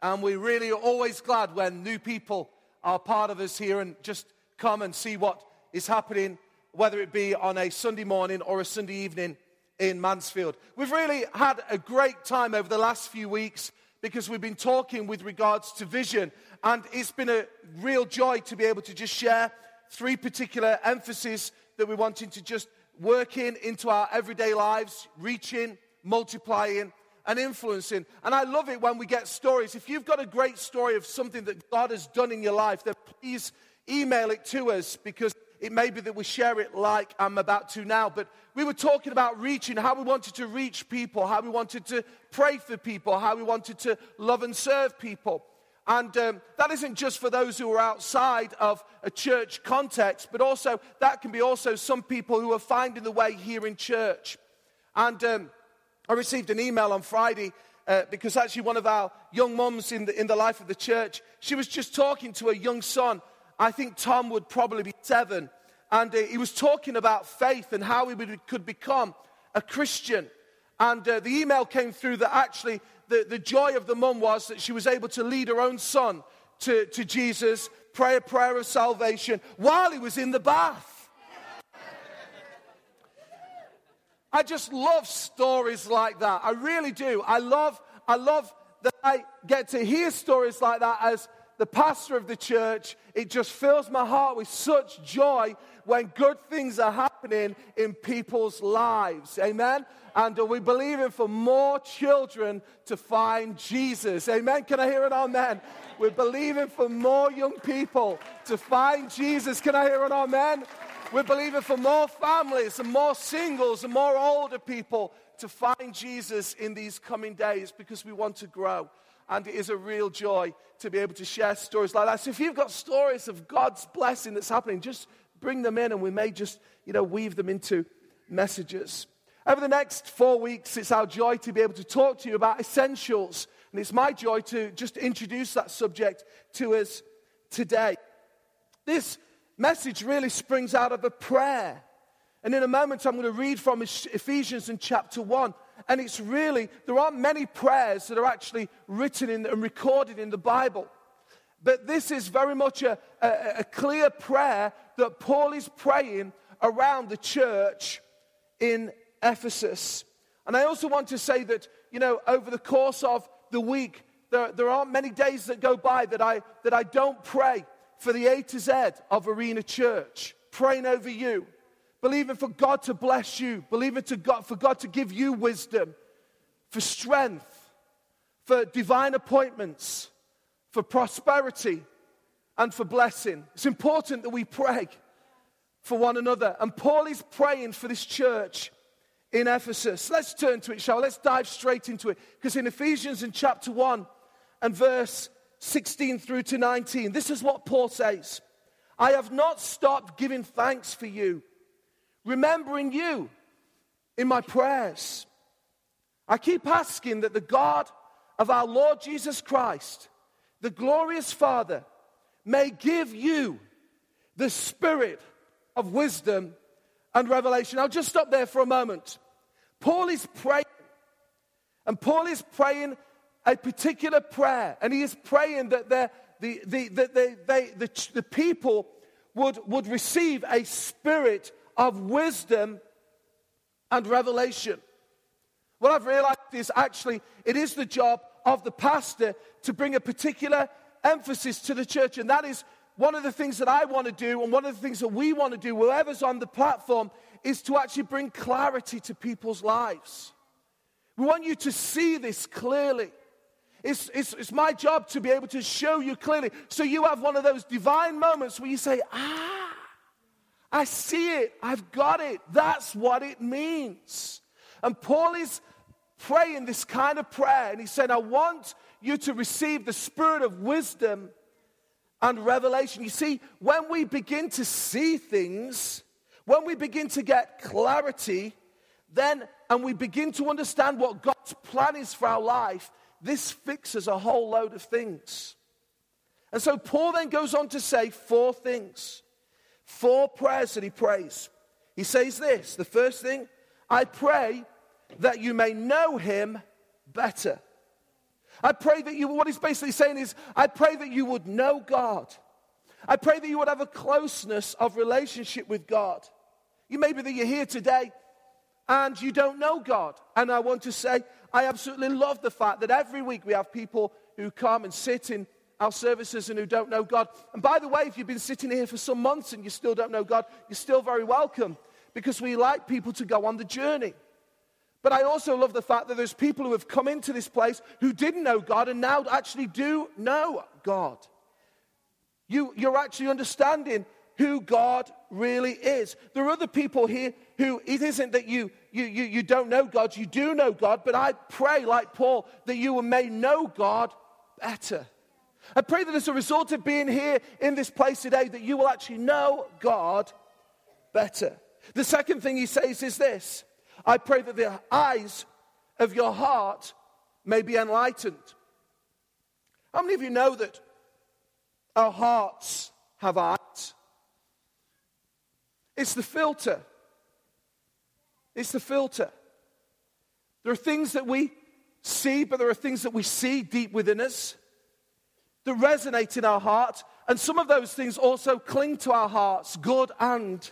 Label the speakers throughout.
Speaker 1: And we really are always glad when new people are part of us here and just come and see what is happening, whether it be on a Sunday morning or a Sunday evening in Mansfield. We've really had a great time over the last few weeks because we've been talking with regards to vision. And it's been a real joy to be able to just share three particular emphases that we're wanting to just work in into our everyday lives, reaching, multiplying, and influencing. And I love it when we get stories. If you've got a great story of something that God has done in your life, then please email it to us because it may be that we share it like I'm about to now. But we were talking about reaching, how we wanted to reach people, how we wanted to pray for people, how we wanted to love and serve people. And um, that isn't just for those who are outside of a church context, but also that can be also some people who are finding the way here in church. And um, I received an email on Friday uh, because actually one of our young mums in the, in the life of the church, she was just talking to a young son. I think Tom would probably be seven. And uh, he was talking about faith and how he would, could become a Christian. And uh, the email came through that actually the, the joy of the mum was that she was able to lead her own son to, to Jesus, pray a prayer of salvation while he was in the bath. I just love stories like that. I really do. I love, I love that I get to hear stories like that as the pastor of the church. It just fills my heart with such joy when good things are happening in people's lives. Amen? And we're believing for more children to find Jesus. Amen? Can I hear an amen? We're believing for more young people to find Jesus. Can I hear an amen? We're believing for more families and more singles and more older people to find Jesus in these coming days because we want to grow. And it is a real joy to be able to share stories like that. So if you've got stories of God's blessing that's happening, just bring them in and we may just, you know, weave them into messages. Over the next four weeks, it's our joy to be able to talk to you about essentials. And it's my joy to just introduce that subject to us today. This message really springs out of a prayer. And in a moment, I'm going to read from Ephesians in chapter 1. And it's really, there aren't many prayers that are actually written in, and recorded in the Bible. But this is very much a, a, a clear prayer that Paul is praying around the church in Ephesus. And I also want to say that, you know, over the course of the week, there, there aren't many days that go by that I, that I don't pray for the A to Z of Arena Church, praying over you, believing for God to bless you, believing to God, for God to give you wisdom, for strength, for divine appointments, for prosperity, and for blessing. It's important that we pray for one another. And Paul is praying for this church in Ephesus. Let's turn to it, shall we? Let's dive straight into it. Because in Ephesians in chapter 1 and verse 16 through to 19, this is what Paul says I have not stopped giving thanks for you, remembering you in my prayers. I keep asking that the God of our Lord Jesus Christ, the glorious Father, may give you the spirit of wisdom and revelation. I'll just stop there for a moment. Paul is praying, and Paul is praying a particular prayer, and he is praying that the, the, the, the, they, the, the people would, would receive a spirit of wisdom and revelation. What I've realized is actually it is the job of the pastor to bring a particular emphasis to the church, and that is one of the things that I want to do, and one of the things that we want to do, whoever's on the platform, is to actually bring clarity to people's lives. We want you to see this clearly. It's, it's, it's my job to be able to show you clearly. So you have one of those divine moments where you say, Ah, I see it. I've got it. That's what it means. And Paul is praying this kind of prayer. And he said, I want you to receive the spirit of wisdom and revelation. You see, when we begin to see things, when we begin to get clarity, then, and we begin to understand what God's plan is for our life, this fixes a whole load of things. And so Paul then goes on to say four things, four prayers that he prays. He says this the first thing, I pray that you may know him better. I pray that you, what he's basically saying is, I pray that you would know God. I pray that you would have a closeness of relationship with God. You may be that you're here today and you don't know God. And I want to say, I absolutely love the fact that every week we have people who come and sit in our services and who don't know God. And by the way, if you've been sitting here for some months and you still don't know God, you're still very welcome because we like people to go on the journey. But I also love the fact that there's people who have come into this place who didn't know God and now actually do know God. You, you're actually understanding who God really is. There are other people here who it isn't that you, you, you, you don't know God, you do know God, but I pray, like Paul, that you may know God better. I pray that as a result of being here in this place today, that you will actually know God better. The second thing he says is this I pray that the eyes of your heart may be enlightened. How many of you know that our hearts have eyes? It's the filter. It's the filter. There are things that we see, but there are things that we see deep within us that resonate in our heart. And some of those things also cling to our hearts, good and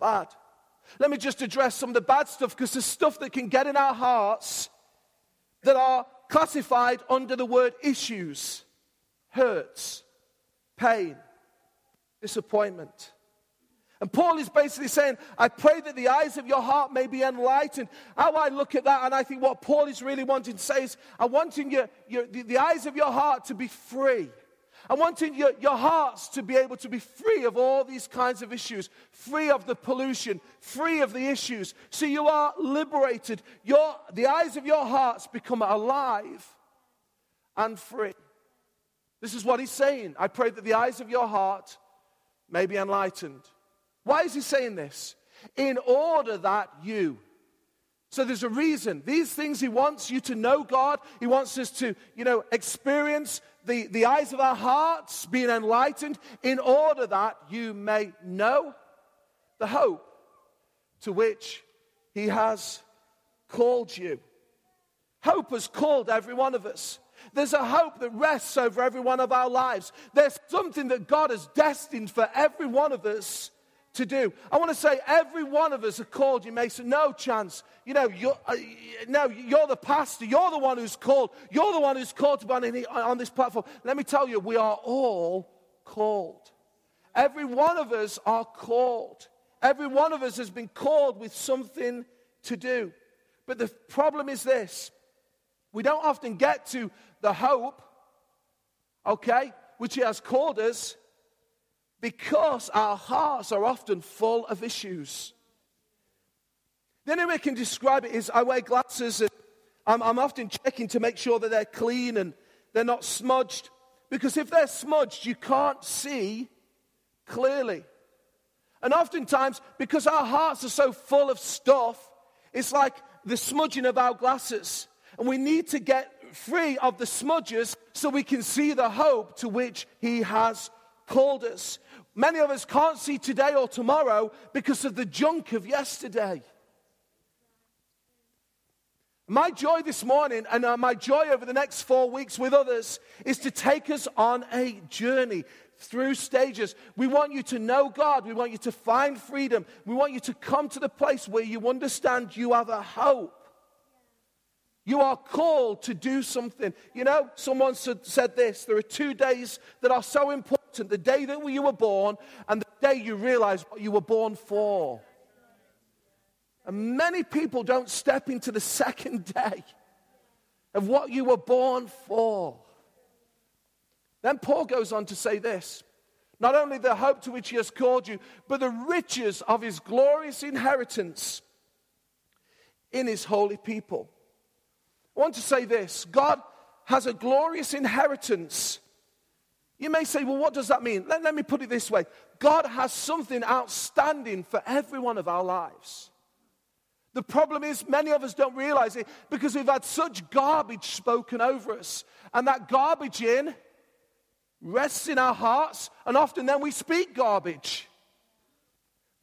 Speaker 1: bad. Let me just address some of the bad stuff because there's stuff that can get in our hearts that are classified under the word issues, hurts, pain, disappointment. And Paul is basically saying, I pray that the eyes of your heart may be enlightened. How I look at that, and I think what Paul is really wanting to say is, I want your, your, the, the eyes of your heart to be free. I want your, your hearts to be able to be free of all these kinds of issues, free of the pollution, free of the issues. So you are liberated. Your, the eyes of your hearts become alive and free. This is what he's saying. I pray that the eyes of your heart may be enlightened. Why is he saying this? In order that you. So there's a reason. These things he wants you to know God. He wants us to, you know, experience the, the eyes of our hearts being enlightened in order that you may know the hope to which he has called you. Hope has called every one of us. There's a hope that rests over every one of our lives. There's something that God has destined for every one of us to do. I want to say every one of us are called. You may say, no chance. You know, you're, uh, no, you're the pastor. You're the one who's called. You're the one who's called to be on, on this platform. Let me tell you, we are all called. Every one of us are called. Every one of us has been called with something to do. But the problem is this we don't often get to the hope, okay, which He has called us because our hearts are often full of issues. The only way I can describe it is I wear glasses and I'm, I'm often checking to make sure that they're clean and they're not smudged. Because if they're smudged, you can't see clearly. And oftentimes, because our hearts are so full of stuff, it's like the smudging of our glasses. And we need to get free of the smudges so we can see the hope to which He has called us. Many of us can't see today or tomorrow because of the junk of yesterday. My joy this morning and uh, my joy over the next four weeks with others is to take us on a journey through stages. We want you to know God. We want you to find freedom. We want you to come to the place where you understand you have a hope. You are called to do something. You know, someone said this there are two days that are so important the day that you were born and the day you realize what you were born for. And many people don't step into the second day of what you were born for. Then Paul goes on to say this not only the hope to which he has called you, but the riches of his glorious inheritance in his holy people. I want to say this God has a glorious inheritance. You may say, well, what does that mean? Let, let me put it this way God has something outstanding for every one of our lives. The problem is, many of us don't realize it because we've had such garbage spoken over us. And that garbage in rests in our hearts, and often then we speak garbage.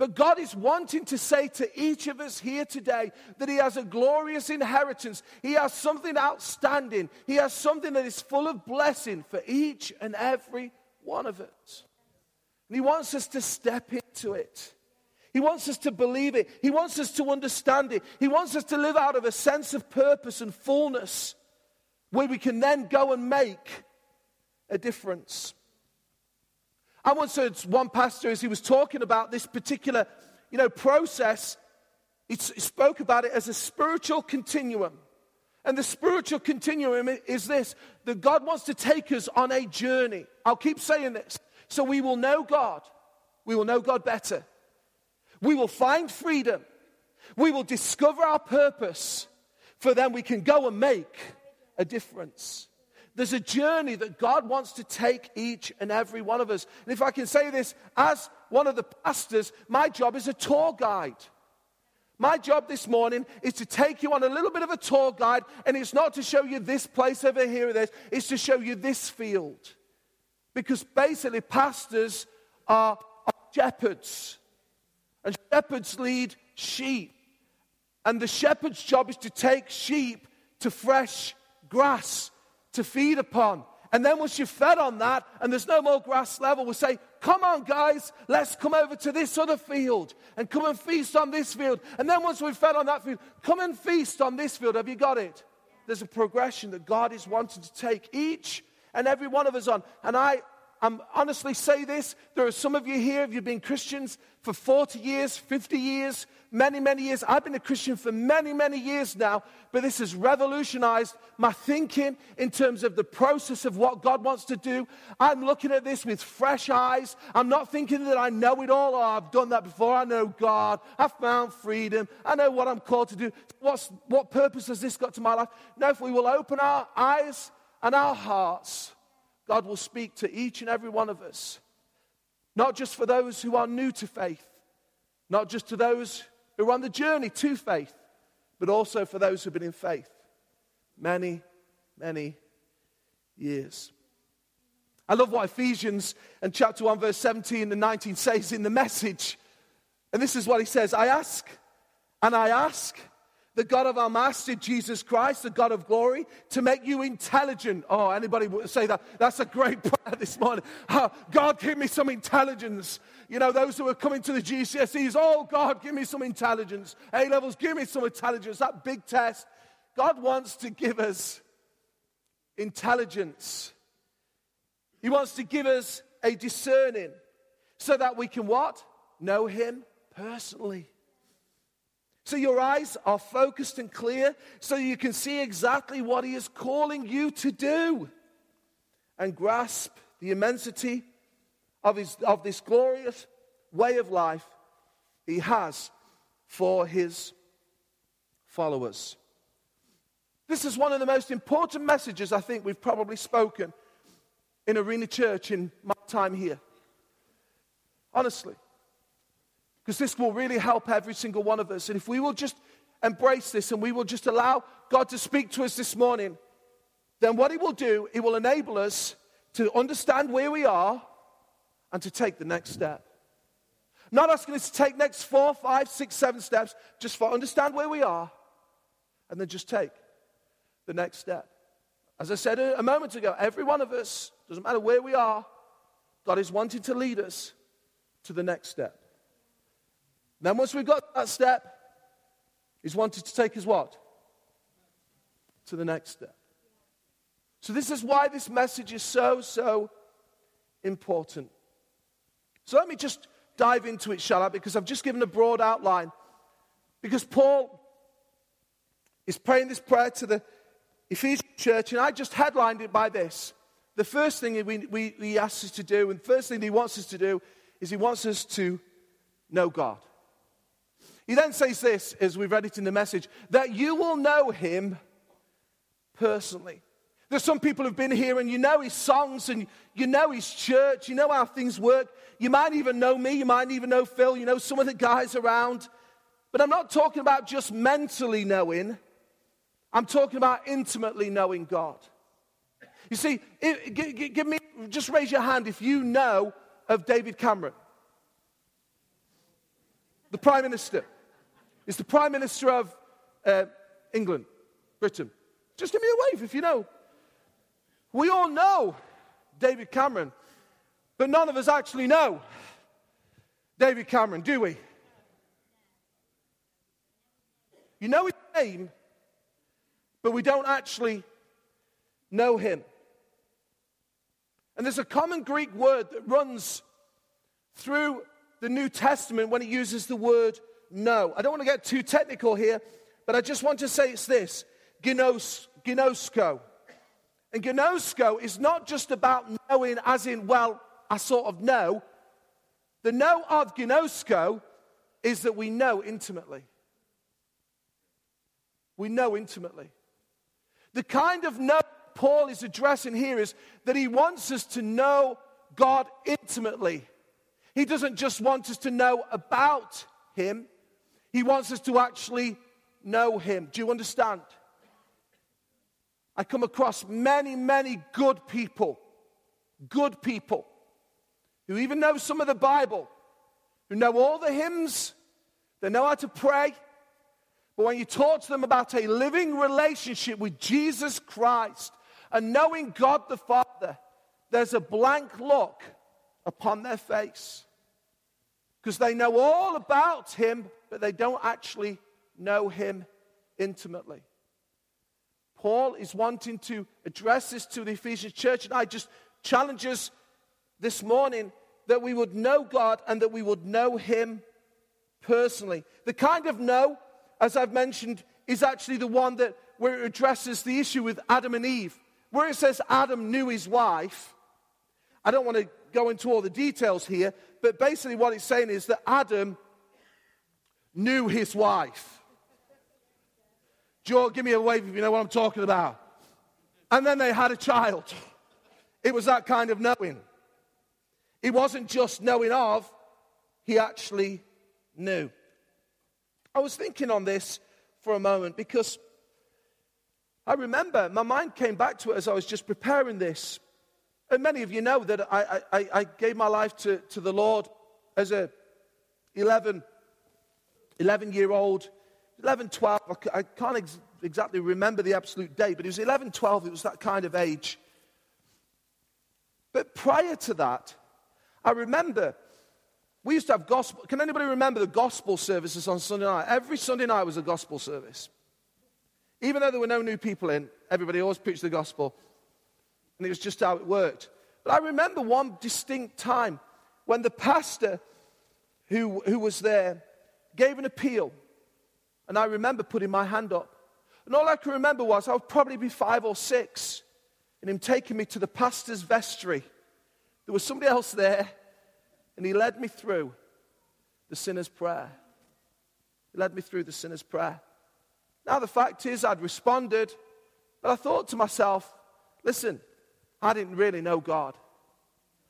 Speaker 1: But God is wanting to say to each of us here today that He has a glorious inheritance. He has something outstanding. He has something that is full of blessing for each and every one of us. And He wants us to step into it. He wants us to believe it. He wants us to understand it. He wants us to live out of a sense of purpose and fullness where we can then go and make a difference. I once heard one pastor as he was talking about this particular, you know, process, he spoke about it as a spiritual continuum. And the spiritual continuum is this that God wants to take us on a journey. I'll keep saying this. So we will know God. We will know God better. We will find freedom. We will discover our purpose. For then we can go and make a difference. There's a journey that God wants to take each and every one of us. And if I can say this, as one of the pastors, my job is a tour guide. My job this morning is to take you on a little bit of a tour guide, and it's not to show you this place over here or this, it's to show you this field. Because basically, pastors are, are shepherds, and shepherds lead sheep. And the shepherd's job is to take sheep to fresh grass to feed upon. And then once you've fed on that and there's no more grass level, we'll say, Come on, guys, let's come over to this other field and come and feast on this field. And then once we've fed on that field, come and feast on this field. Have you got it? There's a progression that God is wanting to take each and every one of us on. And I, I'm honestly say this there are some of you here, if you've been Christians for 40 years, 50 years, many, many years. I've been a Christian for many, many years now, but this has revolutionized my thinking in terms of the process of what God wants to do. I'm looking at this with fresh eyes. I'm not thinking that I know it all or I've done that before. I know God. I've found freedom. I know what I'm called to do. What's, what purpose has this got to my life? Now, if we will open our eyes and our hearts God will speak to each and every one of us. Not just for those who are new to faith, not just to those who are on the journey to faith, but also for those who've been in faith many, many years. I love what Ephesians and chapter 1, verse 17 and 19 says in the message. And this is what he says I ask, and I ask the God of our Master Jesus Christ, the God of glory, to make you intelligent. Oh, anybody would say that? That's a great prayer this morning. Oh, God, give me some intelligence. You know, those who are coming to the GCSEs, oh, God, give me some intelligence. A levels, give me some intelligence. That big test. God wants to give us intelligence. He wants to give us a discerning so that we can what? Know Him personally. So your eyes are focused and clear so you can see exactly what He is calling you to do and grasp the immensity of, his, of this glorious way of life He has for His followers. This is one of the most important messages I think we've probably spoken in Arena Church in my time here. Honestly. Because this will really help every single one of us. And if we will just embrace this and we will just allow God to speak to us this morning, then what He will do, He will enable us to understand where we are and to take the next step. Not asking us to take next four, five, six, seven steps, just for understand where we are and then just take the next step. As I said a moment ago, every one of us, doesn't matter where we are, God is wanting to lead us to the next step. Then once we've got that step, he's wanted to take us what? To the next step. So this is why this message is so, so important. So let me just dive into it, shall I? Because I've just given a broad outline. Because Paul is praying this prayer to the Ephesian church, and I just headlined it by this. The first thing we, we, he asks us to do, and the first thing he wants us to do, is he wants us to know God. He then says this, as we've read it in the message, that you will know him personally. There's some people who've been here and you know his songs and you know his church, you know how things work. You might even know me, you might even know Phil, you know some of the guys around. But I'm not talking about just mentally knowing, I'm talking about intimately knowing God. You see, give me, just raise your hand if you know of David Cameron. the Prime Minister. He's the Prime Minister of uh, England, Britain. Just give me a wave if you know. We all know David Cameron, but none of us actually know David Cameron, do we? You know his name, but we don't actually know him. And there's a common Greek word that runs through the New Testament when it uses the word know. I don't want to get too technical here, but I just want to say it's this gnos, gnosko. And gnosko is not just about knowing, as in, well, I sort of know. The know of gnosko is that we know intimately. We know intimately. The kind of know Paul is addressing here is that he wants us to know God intimately. He doesn't just want us to know about him, he wants us to actually know him. Do you understand? I come across many, many good people, good people, who even know some of the Bible, who know all the hymns, they know how to pray. But when you talk to them about a living relationship with Jesus Christ and knowing God the Father, there's a blank look upon their face. Because they know all about Him, but they don't actually know Him intimately. Paul is wanting to address this to the Ephesian church, and I just challenge us this morning that we would know God and that we would know Him personally. The kind of know, as I've mentioned, is actually the one that where it addresses the issue with Adam and Eve. Where it says Adam knew his wife, I don't want to go into all the details here, but basically what it's saying is that Adam knew his wife. Joe, give me a wave if you know what I'm talking about. And then they had a child. It was that kind of knowing. It wasn't just knowing of, he actually knew. I was thinking on this for a moment because I remember my mind came back to it as I was just preparing this. And many of you know that I, I, I gave my life to, to the Lord as a 11, 11 year old 11, 12, I can't ex- exactly remember the absolute date, but it was 11, 12, it was that kind of age. But prior to that, I remember we used to have gospel. Can anybody remember the gospel services on Sunday night? Every Sunday night was a gospel service. Even though there were no new people in, everybody always preached the gospel. And it was just how it worked. But I remember one distinct time when the pastor who, who was there gave an appeal and I remember putting my hand up. And all I can remember was I would probably be five or six, and him taking me to the pastor's vestry. There was somebody else there, and he led me through the sinner's prayer. He led me through the sinner's prayer. Now, the fact is, I'd responded, but I thought to myself, listen, I didn't really know God.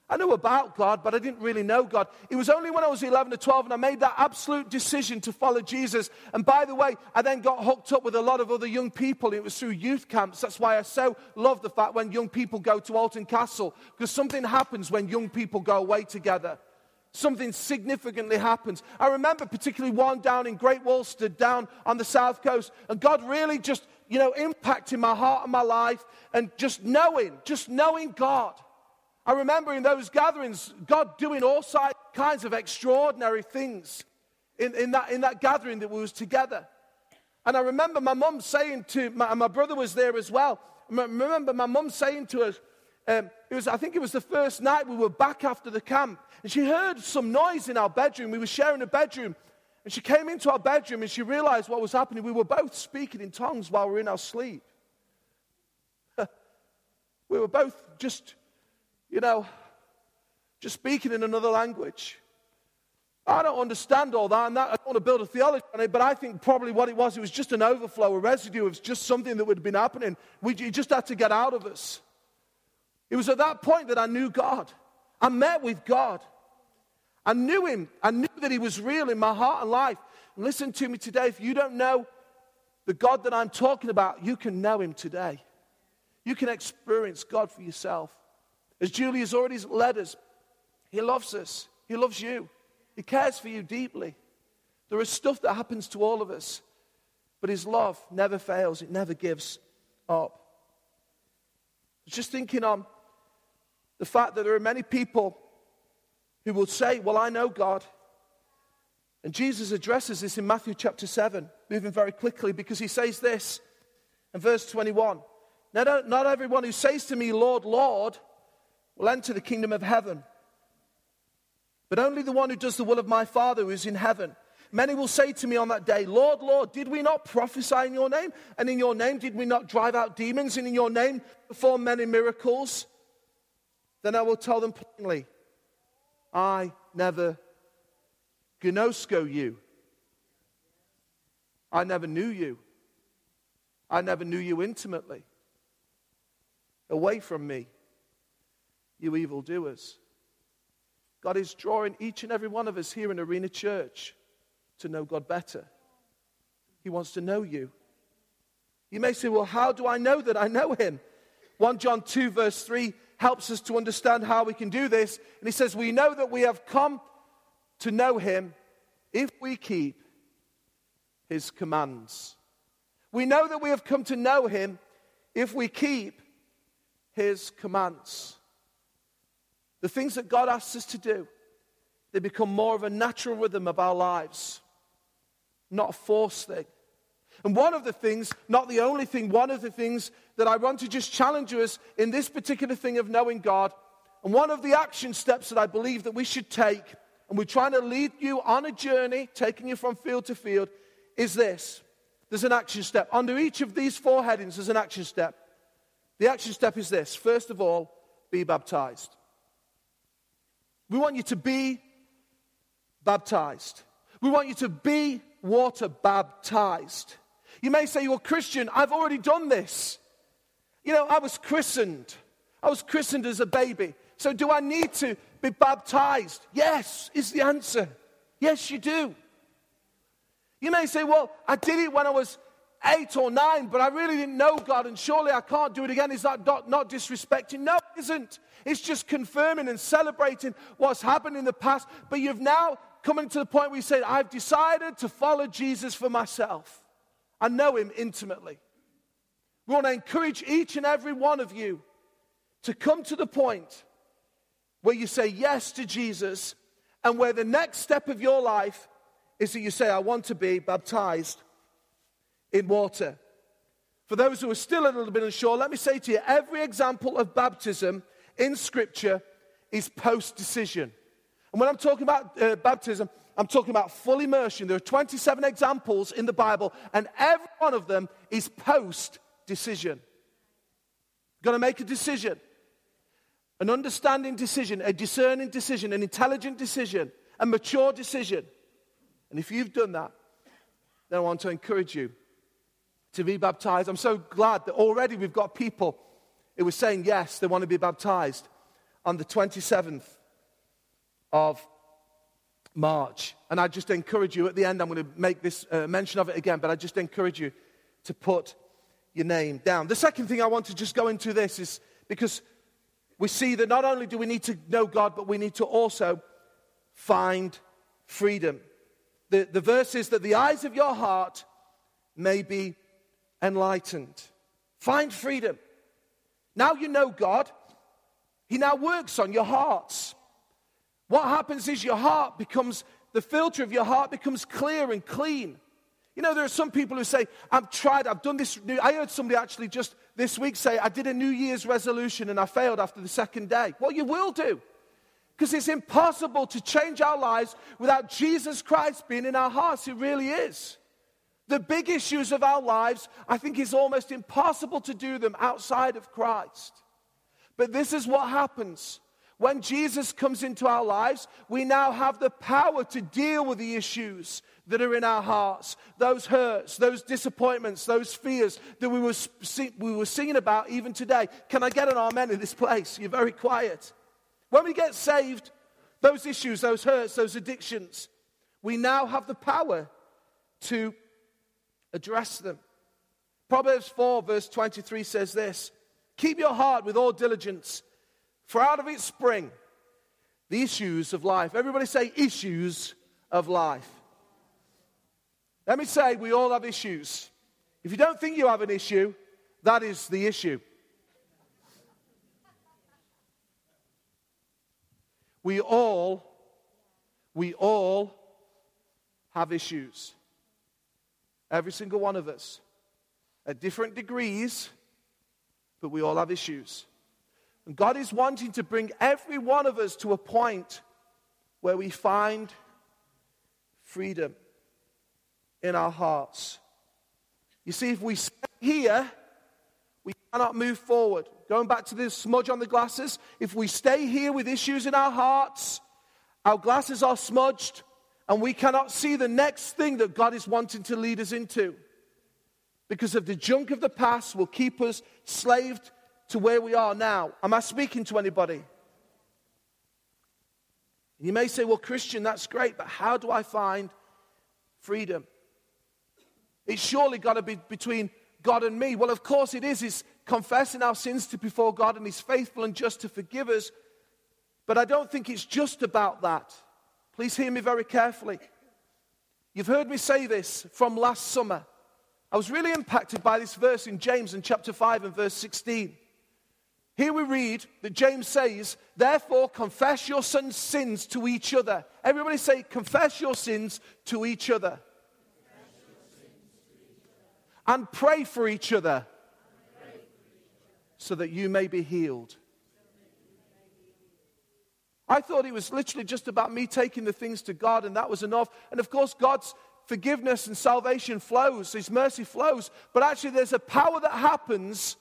Speaker 1: I knew about God, but I didn't really know God. It was only when I was 11 or 12 and I made that absolute decision to follow Jesus. And by the way, I then got hooked up with a lot of other young people. It was through youth camps. That's why I so love the fact when young people go to Alton Castle, because something happens when young people go away together. Something significantly happens. I remember particularly one down in Great Walstead, down on the south coast, and God really just, you know, impacted my heart and my life, and just knowing, just knowing God. I remember in those gatherings, God doing all kinds of extraordinary things in, in, that, in that gathering that we was together. And I remember my mum saying to, my, my brother was there as well. I remember my mum saying to us, um, it was, I think it was the first night we were back after the camp, and she heard some noise in our bedroom. We were sharing a bedroom, and she came into our bedroom and she realized what was happening. We were both speaking in tongues while we were in our sleep. we were both just you know, just speaking in another language. I don't understand all that, and that, I don't want to build a theology on it, but I think probably what it was, it was just an overflow, a residue of just something that would have been happening. We just had to get out of us. It was at that point that I knew God. I met with God. I knew Him. I knew that He was real in my heart and life. And listen to me today. If you don't know the God that I'm talking about, you can know Him today. You can experience God for yourself. As Julie has already led us, He loves us. He loves you. He cares for you deeply. There is stuff that happens to all of us, but His love never fails, it never gives up. Just thinking on the fact that there are many people who will say, Well, I know God. And Jesus addresses this in Matthew chapter 7, moving very quickly, because he says this in verse 21 Not, not everyone who says to me, Lord, Lord, will enter the kingdom of heaven, but only the one who does the will of my Father who is in heaven. Many will say to me on that day, Lord, Lord, did we not prophesy in your name? And in your name did we not drive out demons? And in your name perform many miracles? Then I will tell them plainly, I never gnosko you. I never knew you. I never knew you intimately. Away from me, you evildoers. God is drawing each and every one of us here in Arena Church to know God better. He wants to know you. You may say, Well, how do I know that I know Him? 1 John 2, verse 3 helps us to understand how we can do this. And he says, We know that we have come to know Him if we keep His commands. We know that we have come to know Him if we keep His commands. The things that God asks us to do, they become more of a natural rhythm of our lives, not a forced thing. And one of the things, not the only thing, one of the things that I want to just challenge us in this particular thing of knowing God, and one of the action steps that I believe that we should take, and we're trying to lead you on a journey, taking you from field to field, is this. There's an action step. Under each of these four headings, there's an action step. The action step is this first of all, be baptized. We want you to be baptized. We want you to be water baptized. You may say, Well, Christian, I've already done this. You know, I was christened. I was christened as a baby. So do I need to be baptized? Yes, is the answer. Yes, you do. You may say, Well, I did it when I was eight or nine, but I really didn't know God, and surely I can't do it again. Is that not, not disrespecting? No, it isn't. It's just confirming and celebrating what's happened in the past. But you've now come to the point where you say, I've decided to follow Jesus for myself. I know him intimately. We want to encourage each and every one of you to come to the point where you say yes to Jesus and where the next step of your life is that you say, I want to be baptized in water. For those who are still a little bit unsure, let me say to you every example of baptism in Scripture is post decision. And when I'm talking about uh, baptism, I'm talking about full immersion. There are 27 examples in the Bible, and every one of them is post decision. Got to make a decision, an understanding decision, a discerning decision, an intelligent decision, a mature decision. And if you've done that, then I want to encourage you to be baptized. I'm so glad that already we've got people who are saying yes, they want to be baptized on the 27th of March. And I just encourage you, at the end, I'm going to make this uh, mention of it again, but I just encourage you to put your name down. The second thing I want to just go into this is because we see that not only do we need to know God, but we need to also find freedom. The, the verse is that the eyes of your heart may be enlightened. Find freedom. Now you know God, He now works on your hearts. What happens is your heart becomes, the filter of your heart becomes clear and clean. You know, there are some people who say, I've tried, I've done this. I heard somebody actually just this week say, I did a New Year's resolution and I failed after the second day. Well, you will do. Because it's impossible to change our lives without Jesus Christ being in our hearts. It really is. The big issues of our lives, I think it's almost impossible to do them outside of Christ. But this is what happens. When Jesus comes into our lives, we now have the power to deal with the issues that are in our hearts, those hurts, those disappointments, those fears that we were, we were singing about even today. Can I get an amen in this place? You're very quiet. When we get saved, those issues, those hurts, those addictions, we now have the power to address them. Proverbs 4, verse 23 says this Keep your heart with all diligence, for out of it spring the issues of life. Everybody say, issues of life. Let me say, we all have issues. If you don't think you have an issue, that is the issue. We all, we all have issues. Every single one of us. At different degrees, but we all have issues. And God is wanting to bring every one of us to a point where we find freedom in our hearts. You see, if we stay here, we cannot move forward. Going back to this smudge on the glasses, if we stay here with issues in our hearts, our glasses are smudged, and we cannot see the next thing that God is wanting to lead us into. Because of the junk of the past will keep us slaved to where we are now. Am I speaking to anybody? You may say, well, Christian, that's great, but how do I find freedom? It's surely got to be between God and me. Well, of course it is. It's confessing our sins to before God and He's faithful and just to forgive us. But I don't think it's just about that. Please hear me very carefully. You've heard me say this from last summer. I was really impacted by this verse in James in chapter 5 and verse 16. Here we read that James says, Therefore, confess your sins to each other. Everybody say, Confess your sins to each other and pray for each other so that you may be healed. I thought it was literally just about me taking the things to God and that was enough. And of course, God's forgiveness and salvation flows, His mercy flows. But actually, there's a power that happens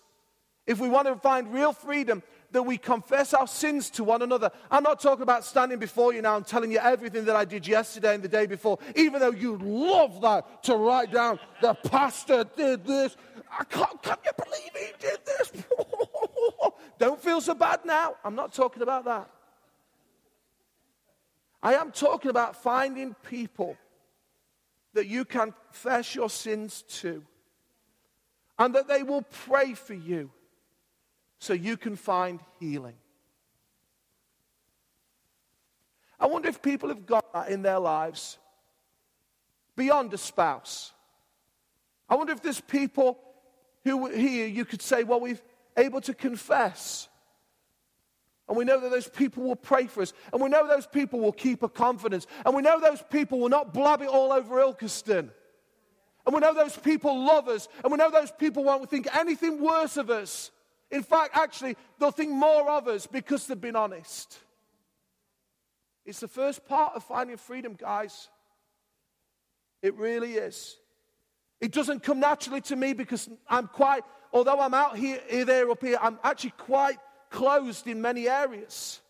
Speaker 1: if we want to find real freedom that we confess our sins to one another. I'm not talking about standing before you now and telling you everything that I did yesterday and the day before, even though you love that to write down the pastor did this. I can't, can you believe he did this? Don't feel so bad now. I'm not talking about that. I am talking about finding people that you can confess your sins to and that they will pray for you so you can find healing. I wonder if people have got that in their lives beyond a spouse. I wonder if there's people who here you could say, well, we've able to confess. And we know that those people will pray for us. And we know those people will keep a confidence. And we know those people will not blab it all over Ilkeston. And we know those people love us. And we know those people won't think anything worse of us. In fact, actually, they'll think more of us because they've been honest. It's the first part of finding freedom, guys. It really is. It doesn't come naturally to me because I'm quite, although I'm out here, here, there, up here, I'm actually quite closed in many areas.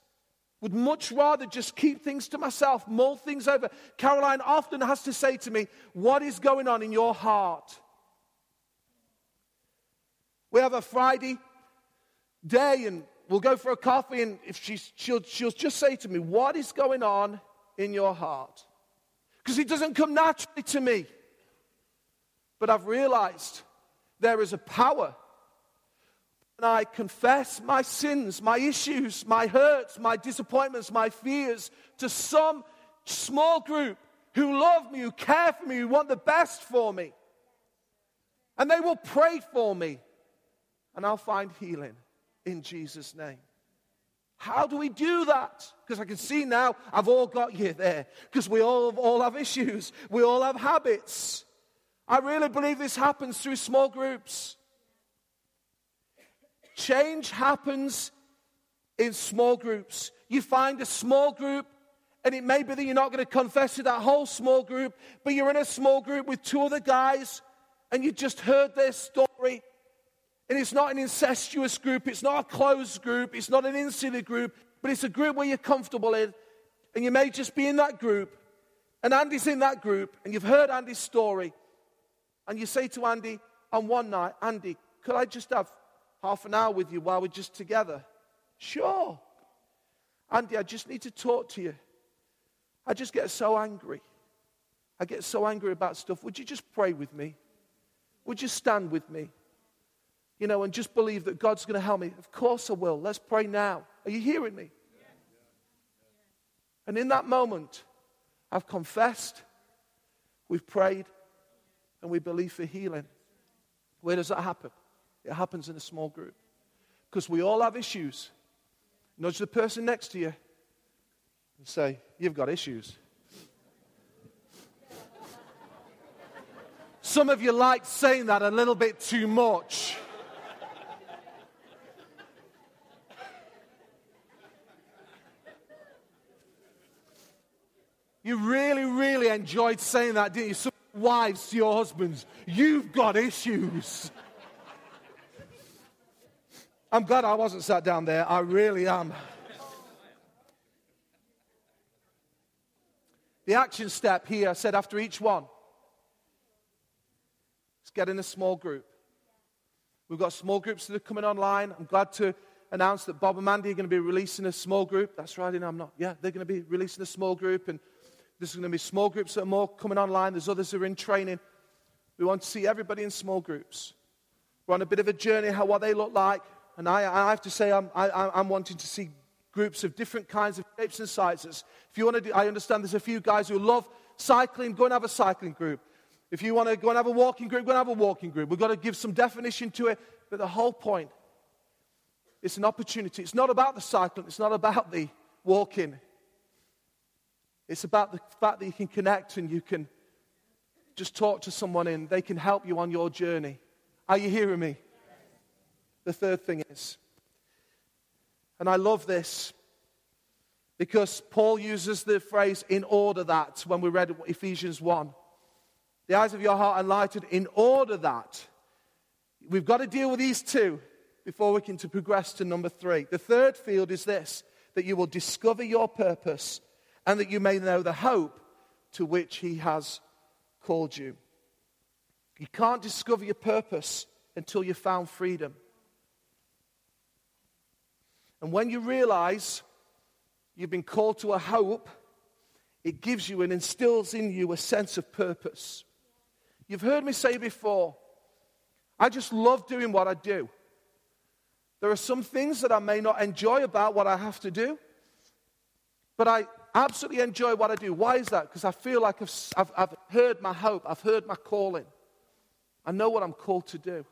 Speaker 1: Would much rather just keep things to myself, mull things over. Caroline often has to say to me, What is going on in your heart? We have a Friday day and we'll go for a coffee and if she's, she'll, she'll just say to me, What is going on in your heart? Because it doesn't come naturally to me. But I've realized there is a power. And I confess my sins, my issues, my hurts, my disappointments, my fears to some small group who love me, who care for me, who want the best for me. And they will pray for me, and I'll find healing in Jesus' name. How do we do that? Because I can see now I've all got you there. Because we all, all have issues, we all have habits. I really believe this happens through small groups. Change happens in small groups. You find a small group, and it may be that you're not going to confess to that whole small group, but you're in a small group with two other guys, and you just heard their story, and it's not an incestuous group, it's not a closed group, it's not an insular group, but it's a group where you're comfortable in. And you may just be in that group, and Andy's in that group, and you've heard Andy's story. And you say to Andy on one night, Andy, could I just have half an hour with you while we're just together? Sure. Andy, I just need to talk to you. I just get so angry. I get so angry about stuff. Would you just pray with me? Would you stand with me? You know, and just believe that God's going to help me. Of course I will. Let's pray now. Are you hearing me? And in that moment, I've confessed, we've prayed, and we believe for healing. Where does that happen? It happens in a small group. Because we all have issues. Nudge the person next to you and say, You've got issues. Some of you like saying that a little bit too much. You really, really enjoyed saying that, didn't you? Some wives to your husbands, you've got issues. I'm glad I wasn't sat down there. I really am. The action step here, said after each one, is get in a small group. We've got small groups that are coming online. I'm glad to announce that Bob and Mandy are going to be releasing a small group. That's right, I'm not. Yeah, they're going to be releasing a small group, and there's going to be small groups that are more coming online. There's others who are in training. We want to see everybody in small groups. We're on a bit of a journey, how what they look like. And I, I have to say, I'm, I, I'm wanting to see groups of different kinds of shapes and sizes. If you want to do, I understand there's a few guys who love cycling, go and have a cycling group. If you want to go and have a walking group, go and have a walking group. We've got to give some definition to it. But the whole point, it's an opportunity. It's not about the cycling, it's not about the walking. It's about the fact that you can connect and you can just talk to someone and they can help you on your journey. Are you hearing me? The third thing is, and I love this because Paul uses the phrase in order that when we read Ephesians 1. The eyes of your heart enlightened in order that. We've got to deal with these two before we can to progress to number three. The third field is this that you will discover your purpose and that you may know the hope to which he has called you. You can't discover your purpose until you've found freedom. And when you realize you've been called to a hope, it gives you and instills in you a sense of purpose. You've heard me say before, I just love doing what I do. There are some things that I may not enjoy about what I have to do, but I absolutely enjoy what I do. Why is that? Because I feel like I've, I've, I've heard my hope, I've heard my calling. I know what I'm called to do.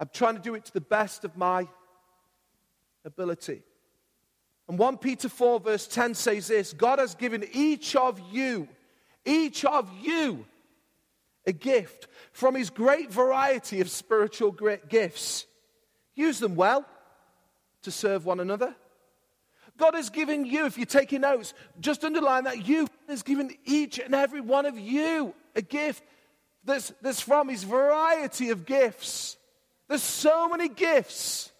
Speaker 1: I'm trying to do it to the best of my ability. And 1 Peter 4, verse 10 says this God has given each of you, each of you, a gift from his great variety of spiritual gifts. Use them well to serve one another. God has given you, if you're taking notes, just underline that you has given each and every one of you a gift that's, that's from his variety of gifts. There's so many gifts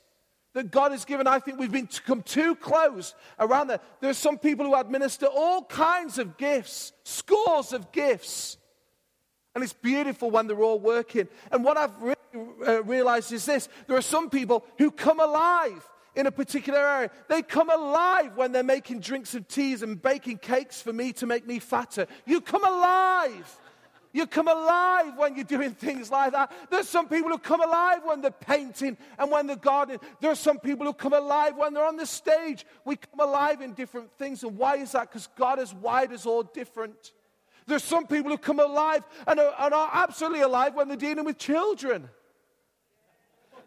Speaker 1: that God has given. I think we've been come too close around that. There are some people who administer all kinds of gifts, scores of gifts. And it's beautiful when they're all working. And what I've really, uh, realized is this there are some people who come alive in a particular area. They come alive when they're making drinks and teas and baking cakes for me to make me fatter. You come alive. You come alive when you're doing things like that. There's some people who come alive when they're painting and when they're gardening. There are some people who come alive when they're on the stage. We come alive in different things. And why is that? Because God has wired us all different. There's some people who come alive and are, and are absolutely alive when they're dealing with children.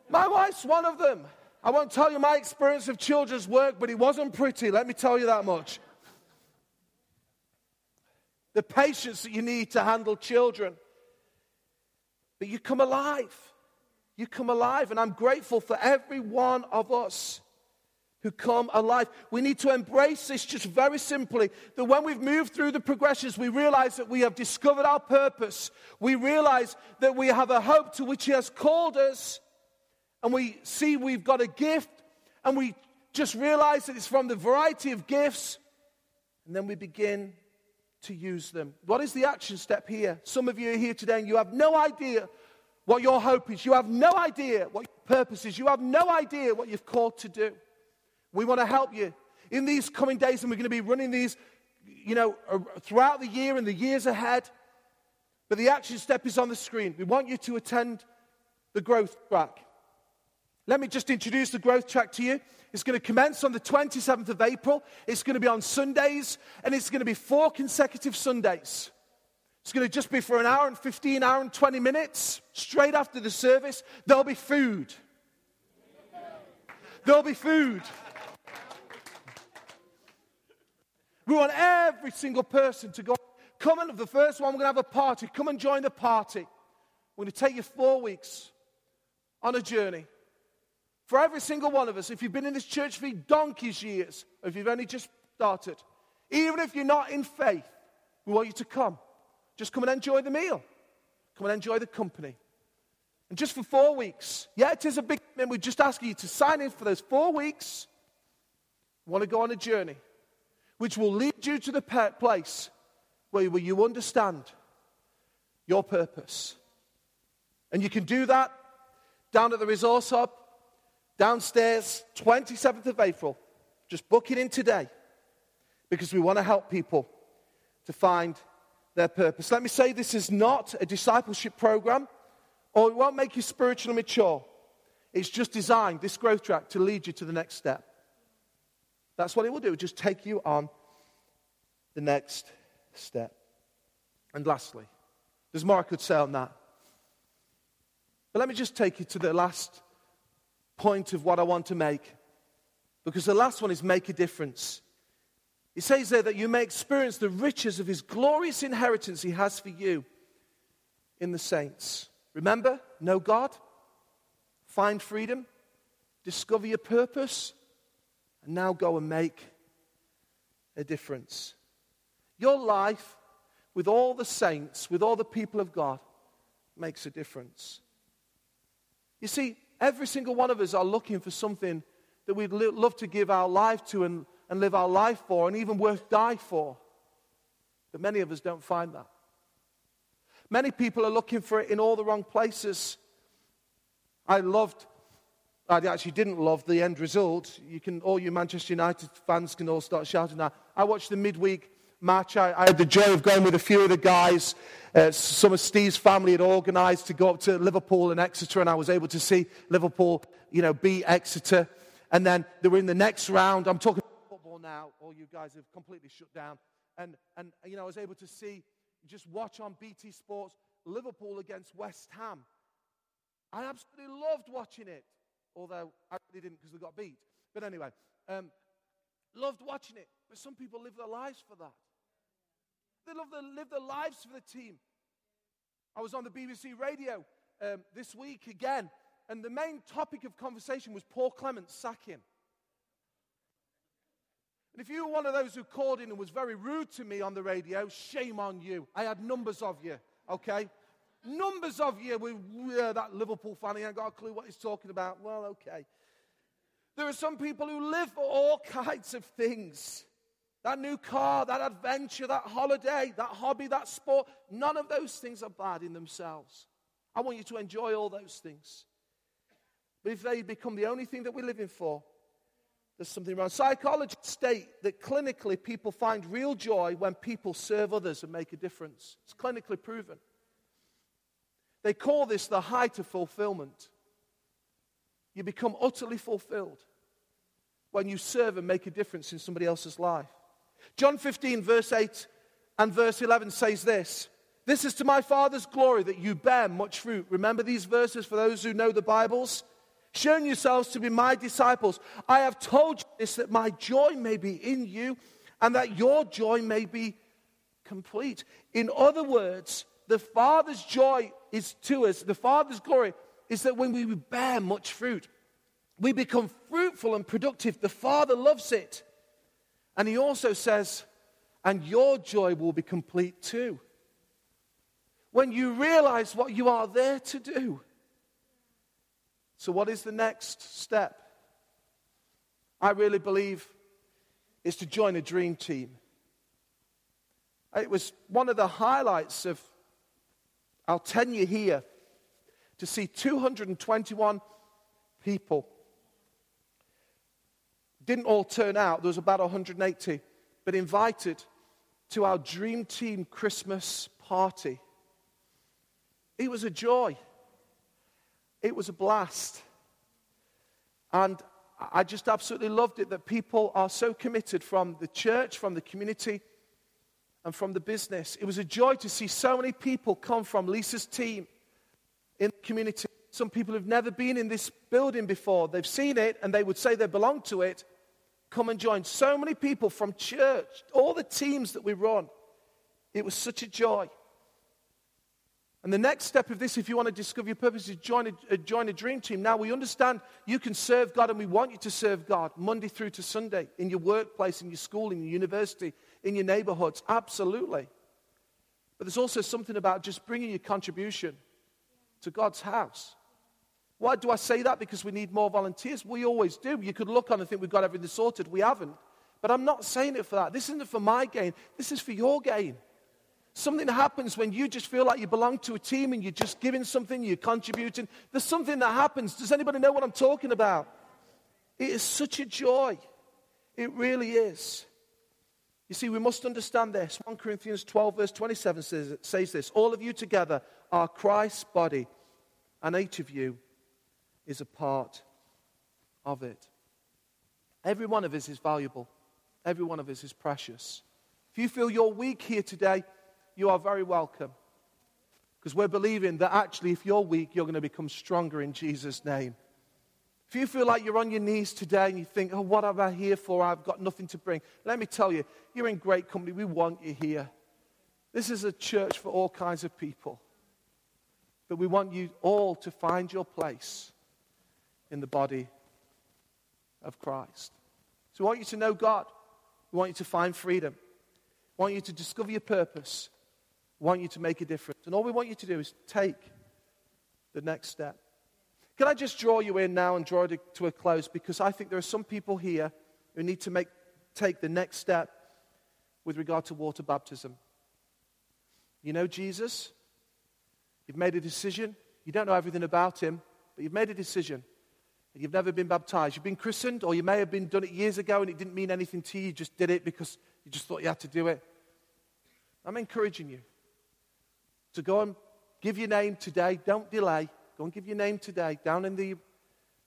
Speaker 1: My wife's one of them. I won't tell you my experience of children's work, but it wasn't pretty, let me tell you that much the patience that you need to handle children. But you come alive. You come alive. And I'm grateful for every one of us who come alive. We need to embrace this just very simply that when we've moved through the progressions, we realize that we have discovered our purpose. We realize that we have a hope to which He has called us. And we see we've got a gift. And we just realize that it's from the variety of gifts. And then we begin to use them. What is the action step here? Some of you are here today and you have no idea what your hope is. You have no idea what your purpose is. You have no idea what you've called to do. We want to help you in these coming days, and we're going to be running these, you know, throughout the year and the years ahead. But the action step is on the screen. We want you to attend the growth track. Let me just introduce the growth track to you. It's going to commence on the 27th of April. It's going to be on Sundays, and it's going to be four consecutive Sundays. It's going to just be for an hour and 15, hour and 20 minutes. Straight after the service, there'll be food. There'll be food. We want every single person to go. Come and the first one, we're going to have a party. Come and join the party. We're going to take you four weeks on a journey. For every single one of us, if you've been in this church for donkey's years, or if you've only just started, even if you're not in faith, we want you to come. Just come and enjoy the meal. Come and enjoy the company. And just for four weeks, yeah, it is a big commitment. We're just asking you to sign in for those four weeks. We want to go on a journey which will lead you to the place where you understand your purpose. And you can do that down at the resource hub, downstairs, 27th of April. Just book it in today because we want to help people to find their purpose. Let me say this is not a discipleship program or it won't make you spiritually mature. It's just designed, this growth track, to lead you to the next step. That's what it will do, just take you on the next step. And lastly, there's more I could say on that. But let me just take you to the last point of what I want to make. Because the last one is make a difference. He says there that you may experience the riches of his glorious inheritance he has for you in the saints. Remember, know God, find freedom, discover your purpose, and now go and make a difference. Your life with all the saints, with all the people of God, makes a difference. You see, every single one of us are looking for something that we'd love to give our life to and and live our life for and even worth die for. But many of us don't find that. Many people are looking for it in all the wrong places. I loved, I actually didn't love the end result. You can, all you Manchester United fans can all start shouting that. I watched the midweek match. I, I had the joy of going with a few of the guys. Uh, some of Steve's family had organised to go up to Liverpool and Exeter, and I was able to see Liverpool, you know, beat Exeter. And then they were in the next round. I'm talking football now, all you guys have completely shut down. And, and you know, I was able to see, just watch on BT Sports, Liverpool against West Ham. I absolutely loved watching it, although I really didn't because they got beat. But anyway, um, loved watching it. But some people live their lives for that. They love to live their lives for the team. I was on the BBC radio um, this week again, and the main topic of conversation was Paul Clement's sacking. And if you were one of those who called in and was very rude to me on the radio, shame on you. I had numbers of you, okay? Numbers of you with uh, that Liverpool fan, he ain't got a clue what he's talking about. Well, okay. There are some people who live for all kinds of things. That new car, that adventure, that holiday, that hobby, that sport, none of those things are bad in themselves. I want you to enjoy all those things. But if they become the only thing that we're living for, there's something wrong. Psychologists state that clinically people find real joy when people serve others and make a difference. It's clinically proven. They call this the height of fulfillment. You become utterly fulfilled when you serve and make a difference in somebody else's life. John 15, verse 8 and verse 11 says this This is to my Father's glory that you bear much fruit. Remember these verses for those who know the Bibles? shown yourselves to be my disciples. I have told you this that my joy may be in you and that your joy may be complete. In other words, the Father's joy is to us, the Father's glory is that when we bear much fruit, we become fruitful and productive. The Father loves it. And He also says, and your joy will be complete too. When you realize what you are there to do, so, what is the next step? I really believe is to join a dream team. It was one of the highlights of our tenure here to see 221 people. Didn't all turn out, there was about 180, but invited to our dream team Christmas party. It was a joy. It was a blast. And I just absolutely loved it that people are so committed from the church, from the community, and from the business. It was a joy to see so many people come from Lisa's team in the community. Some people who've never been in this building before, they've seen it and they would say they belong to it. Come and join. So many people from church, all the teams that we run. It was such a joy. And the next step of this, if you want to discover your purpose, is join a, uh, join a dream team. Now, we understand you can serve God and we want you to serve God Monday through to Sunday in your workplace, in your school, in your university, in your neighborhoods. Absolutely. But there's also something about just bringing your contribution to God's house. Why do I say that? Because we need more volunteers. We always do. You could look on and think we've got everything sorted. We haven't. But I'm not saying it for that. This isn't for my gain, this is for your gain. Something happens when you just feel like you belong to a team and you're just giving something, you're contributing. There's something that happens. Does anybody know what I'm talking about? It is such a joy. It really is. You see, we must understand this. 1 Corinthians 12, verse 27 says, says this All of you together are Christ's body, and each of you is a part of it. Every one of us is valuable, every one of us is precious. If you feel you're weak here today, you are very welcome. Because we're believing that actually, if you're weak, you're going to become stronger in Jesus' name. If you feel like you're on your knees today and you think, oh, what am I here for? I've got nothing to bring. Let me tell you, you're in great company. We want you here. This is a church for all kinds of people. But we want you all to find your place in the body of Christ. So we want you to know God. We want you to find freedom. We want you to discover your purpose We want you to make a difference. And all we want you to do is take the next step. Can I just draw you in now and draw it to a close? Because I think there are some people here who need to make, take the next step with regard to water baptism. You know Jesus? You've made a decision. You don't know everything about him, but you've made a decision. You've never been baptized. You've been christened, or you may have been done it years ago and it didn't mean anything to you. You just did it because you just thought you had to do it. I'm encouraging you to go and give your name today. Don't delay. Go and give your name today down in the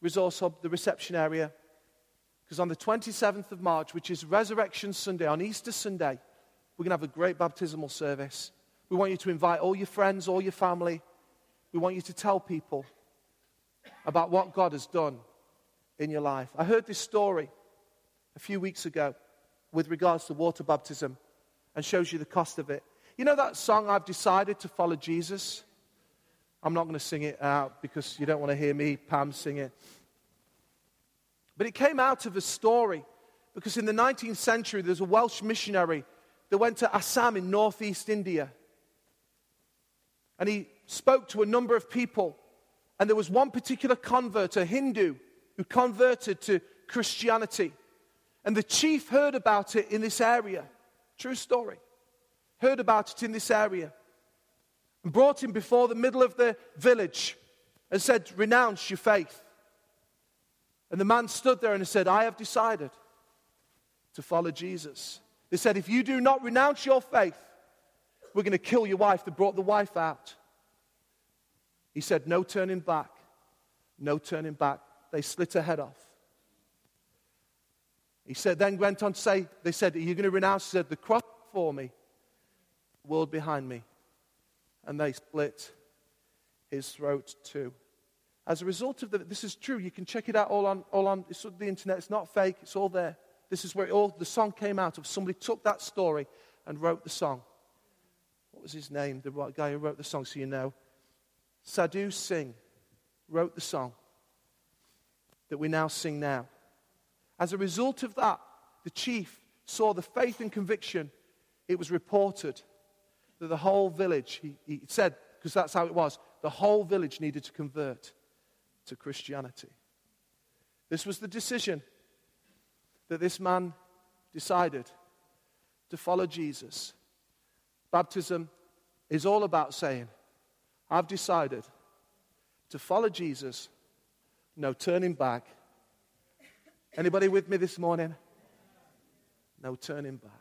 Speaker 1: resource hub, the reception area. Because on the 27th of March, which is Resurrection Sunday, on Easter Sunday, we're going to have a great baptismal service. We want you to invite all your friends, all your family. We want you to tell people about what God has done in your life. I heard this story a few weeks ago with regards to water baptism and shows you the cost of it. You know that song, I've decided to follow Jesus? I'm not going to sing it out because you don't want to hear me, Pam, sing it. But it came out of a story because in the 19th century, there's a Welsh missionary that went to Assam in northeast India. And he spoke to a number of people. And there was one particular convert, a Hindu, who converted to Christianity. And the chief heard about it in this area. True story heard about it in this area and brought him before the middle of the village and said, Renounce your faith. And the man stood there and said, I have decided to follow Jesus. They said, If you do not renounce your faith, we're going to kill your wife. They brought the wife out. He said, No turning back. No turning back. They slit her head off. He said, then went on to say, They said, Are you going to renounce? He said, The cross for me world behind me. And they split his throat too. As a result of this is true. You can check it out all on, all on it's the internet. It's not fake. It's all there. This is where all, the song came out of. Somebody took that story and wrote the song. What was his name? The guy who wrote the song, so you know. Sadhu Singh wrote the song that we now sing now. As a result of that, the chief saw the faith and conviction. It was reported that the whole village, he, he said, because that's how it was, the whole village needed to convert to Christianity. This was the decision that this man decided to follow Jesus. Baptism is all about saying, I've decided to follow Jesus, no turning back. Anybody with me this morning? No turning back.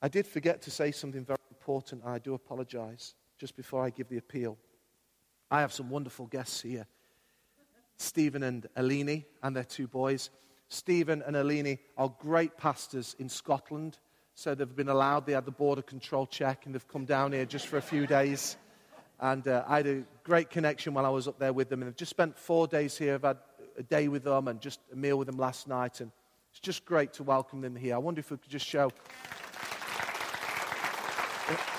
Speaker 1: I did forget to say something very important. I do apologize just before I give the appeal. I have some wonderful guests here Stephen and Alini and their two boys. Stephen and Alini are great pastors in Scotland. So they've been allowed, they had the border control check, and they've come down here just for a few days. And uh, I had a great connection while I was up there with them. And I've just spent four days here. I've had a day with them and just a meal with them last night. And it's just great to welcome them here. I wonder if we could just show.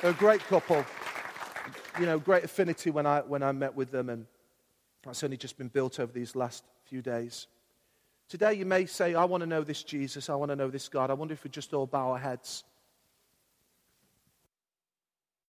Speaker 1: They're a great couple. You know, great affinity when I, when I met with them. And that's only just been built over these last few days. Today, you may say, I want to know this Jesus. I want to know this God. I wonder if we just all bow our heads.